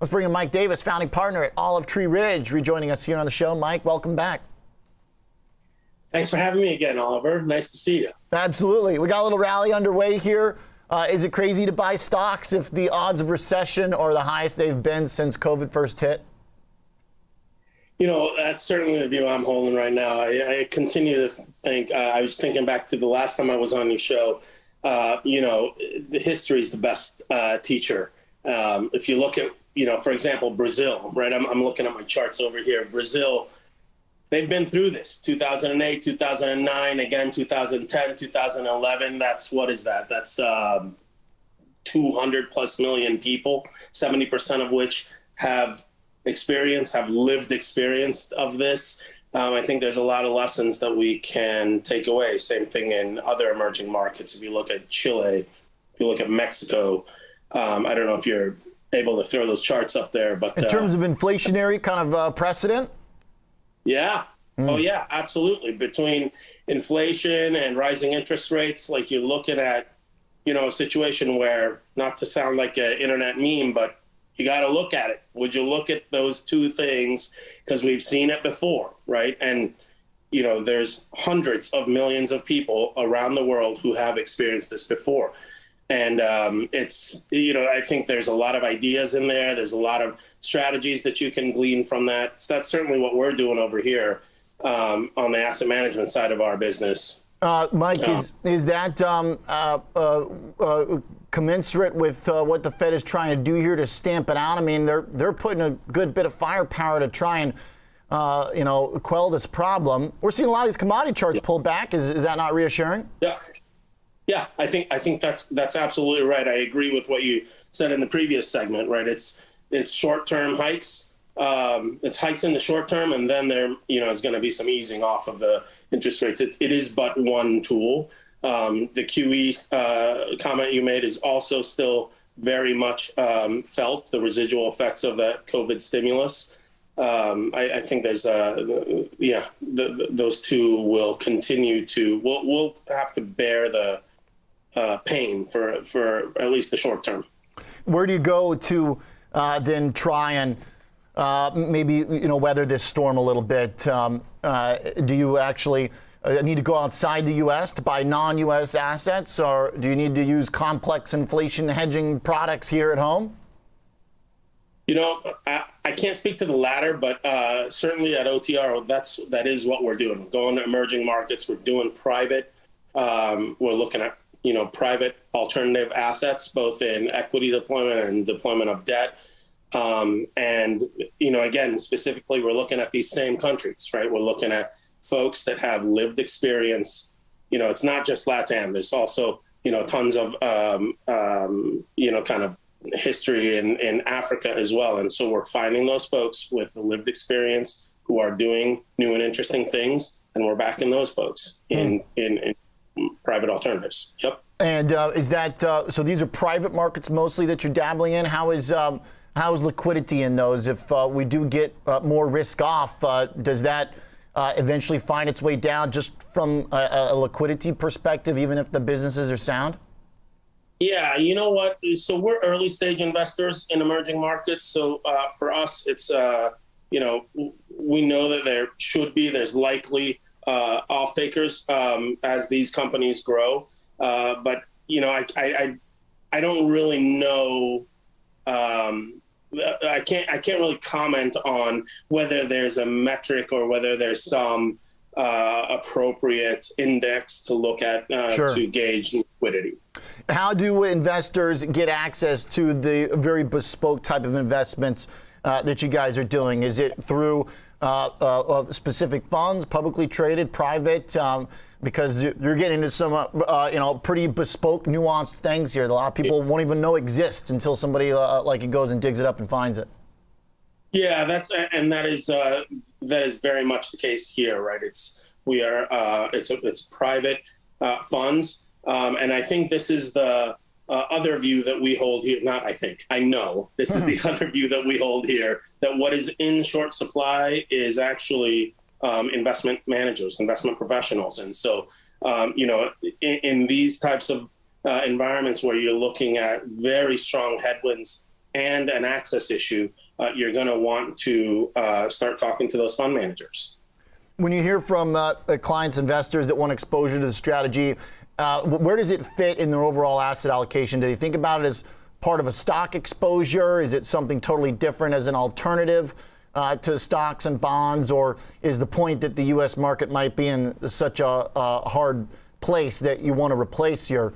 Let's bring in Mike Davis, founding partner at Olive Tree Ridge, rejoining us here on the show. Mike, welcome back. Thanks for having me again, Oliver. Nice to see you. Absolutely. We got a little rally underway here. Uh, is it crazy to buy stocks if the odds of recession are the highest they've been since COVID first hit? You know, that's certainly the view I'm holding right now. I, I continue to think, uh, I was thinking back to the last time I was on your show. Uh, you know, the history is the best uh, teacher. Um, if you look at, you know, for example, Brazil, right? I'm, I'm looking at my charts over here. Brazil, they've been through this 2008, 2009, again, 2010, 2011. That's what is that? That's um, 200 plus million people, 70% of which have experience, have lived experience of this. Um, I think there's a lot of lessons that we can take away. Same thing in other emerging markets. If you look at Chile, if you look at Mexico, um, I don't know if you're able to throw those charts up there, but in terms uh, of inflationary kind of uh, precedent, yeah, mm. oh yeah, absolutely. Between inflation and rising interest rates, like you're looking at, you know, a situation where, not to sound like an internet meme, but you got to look at it. Would you look at those two things? Because we've seen it before, right? And, you know, there's hundreds of millions of people around the world who have experienced this before. And um, it's, you know, I think there's a lot of ideas in there. There's a lot of strategies that you can glean from that. So that's certainly what we're doing over here um, on the asset management side of our business. Uh, Mike, is, is that um, uh, uh, uh commensurate with uh, what the Fed is trying to do here to stamp it out? I mean, they're they're putting a good bit of firepower to try and uh, you know quell this problem. We're seeing a lot of these commodity charts yeah. pull back. Is is that not reassuring? Yeah, yeah. I think I think that's that's absolutely right. I agree with what you said in the previous segment. Right. It's it's short term hikes. Um, it's hikes in the short term, and then there you know is going to be some easing off of the interest rates. it, it is but one tool. Um, the QE uh, comment you made is also still very much um, felt the residual effects of that COVID stimulus. Um, I, I, think there's, uh, yeah, the, the, those two will continue to. We'll, we'll have to bear the uh, pain for for at least the short term. Where do you go to uh, then try and uh, maybe you know weather this storm a little bit? Um, uh, do you actually? uh, need to go outside the U.S. to buy non-U.S. assets, or do you need to use complex inflation hedging products here at home? You know, I, I can't speak to the latter, but uh, certainly at OTR, that's that is what we're doing. We're going to emerging markets. We're doing private. Um, we're looking at you know private alternative assets, both in equity deployment and deployment of debt. Um, and you know, again, specifically, we're looking at these same countries, right? We're looking at folks that have lived experience. You know, it's not just LATAM. There's also you know tons of um, um, you know kind of history in in Africa as well. And so we're finding those folks with lived experience who are doing new and interesting things, and we're backing those folks in mm. in, in private alternatives. Yep. And uh, is that uh, so? These are private markets mostly that you're dabbling in. How is um, how is liquidity in those? If uh, we do get uh, more risk off, uh, does that uh, eventually find its way down just from a, a, liquidity perspective, even if the businesses are sound? Yeah, you know what? So we're early stage investors in emerging markets. So uh, for us, it's uh, you know we know that there should be, there's likely uh, off takers um, as these companies grow. Uh, but you know, I, I I don't really know um, I can't I can't really comment on whether there's a metric or whether there's some uh, appropriate index to look at uh, sure. to gauge liquidity. How do investors get access to the very bespoke type of investments uh, that you guys are doing? Is it through specific funds, publicly traded, private? Um, because you're getting into some, uh, you know, pretty bespoke, nuanced things here that a lot of people won't even know exist until somebody uh, like it goes and digs it up and finds it. Yeah, that's and that is uh, that is very much the case here, right? It's we are uh, it's a, it's private uh, funds, um, and I think this is the uh, other view that we hold here. Not I think I know this is the other view that we hold here that what is in short supply is actually um, investment managers, investment professionals. And so, um, you know, in, in, these types of uh, environments where you're looking at very strong headwinds and an access issue, uh, you're going to want to uh, start talking to those fund managers. When you hear from uh, clients, investors that want exposure to the strategy, uh, where does it fit in their overall asset allocation? Do they think about it as part of a stock exposure? Is it something totally different as an alternative uh, to stocks and bonds? Or is the point that the U.S. market might be in such a, a hard place that you want to replace your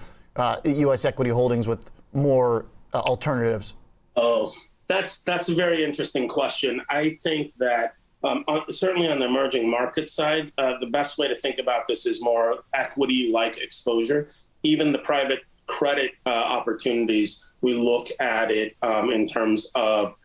U.S. Uh, equity holdings with more uh, alternatives? Oh, that's that's a very interesting question. I think that um, on, certainly on the emerging market side, uh, the best way to think about this is more equity-like exposure. Even the private credit uh, opportunities, we look at it um, in terms of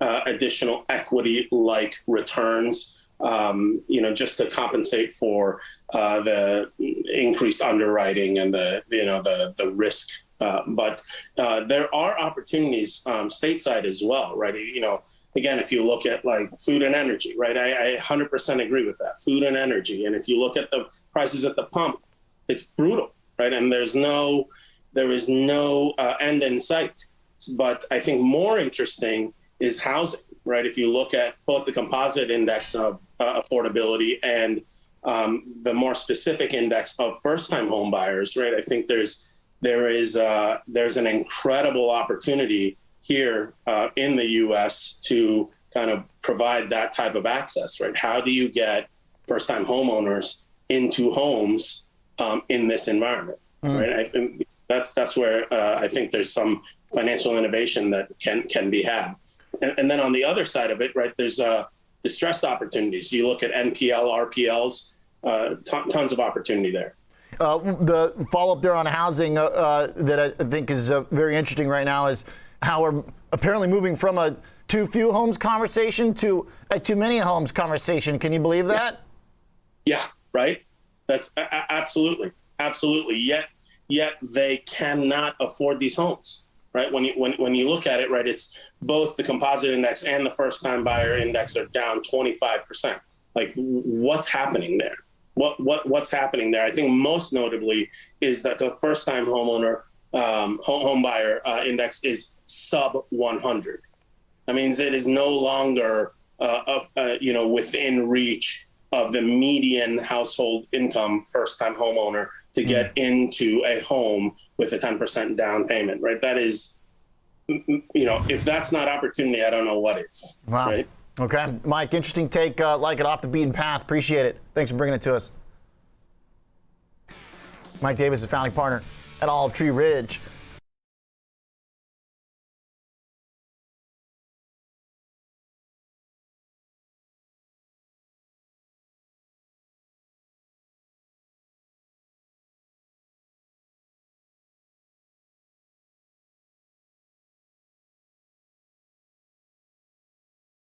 uh, additional equity-like returns. Um, you know, just to compensate for uh, the increased underwriting and the you know the the risk. Uh, but uh, there are opportunities um, stateside as well, right? You know, again, if you look at like food and energy, right? I, I 100% agree with that. Food and energy, and if you look at the prices at the pump, it's brutal, right? And there's no there is no uh, end in sight. But I think more interesting is housing, right? If you look at both the composite index of uh, affordability and um, the more specific index of first-time home buyers, right? I think there's there is uh, there's an incredible opportunity here uh, in the U.S. to kind of provide that type of access, right? How do you get first-time homeowners into homes um, in this environment, mm. right? I think that's that's where uh, I think there's some financial innovation that can can be had, and, and then on the other side of it, right? There's uh, distressed opportunities. You look at NPL, RPLs uh, t- tons of opportunity there. Uh, the follow up there on housing uh, uh, that I think is uh, very interesting right now is how we're apparently moving from a too few homes conversation to a too many homes conversation. Can you believe that? Yeah, right. That's a- absolutely, absolutely. Yet, yet they cannot afford these homes. Right. When you when when you look at it, right, it's both the composite index and the first time buyer index are down 25 percent. Like, what's happening there? what what what's happening there. I think most notably is that the first time homeowner um, home, home buyer uh, index is sub 100. That means it is no longer uh, of, uh, you know within reach of the median household income first time homeowner to hmm. get mm. into a home with a 10% down payment. Right. That is you know if that's not opportunity, I don't know what is. Wow. Right? Okay. Mike, interesting take. Uh, like it off the beaten path. Appreciate it. Thanks for bringing it to us. Mike Davis, the founding partner at Olive Tree Ridge.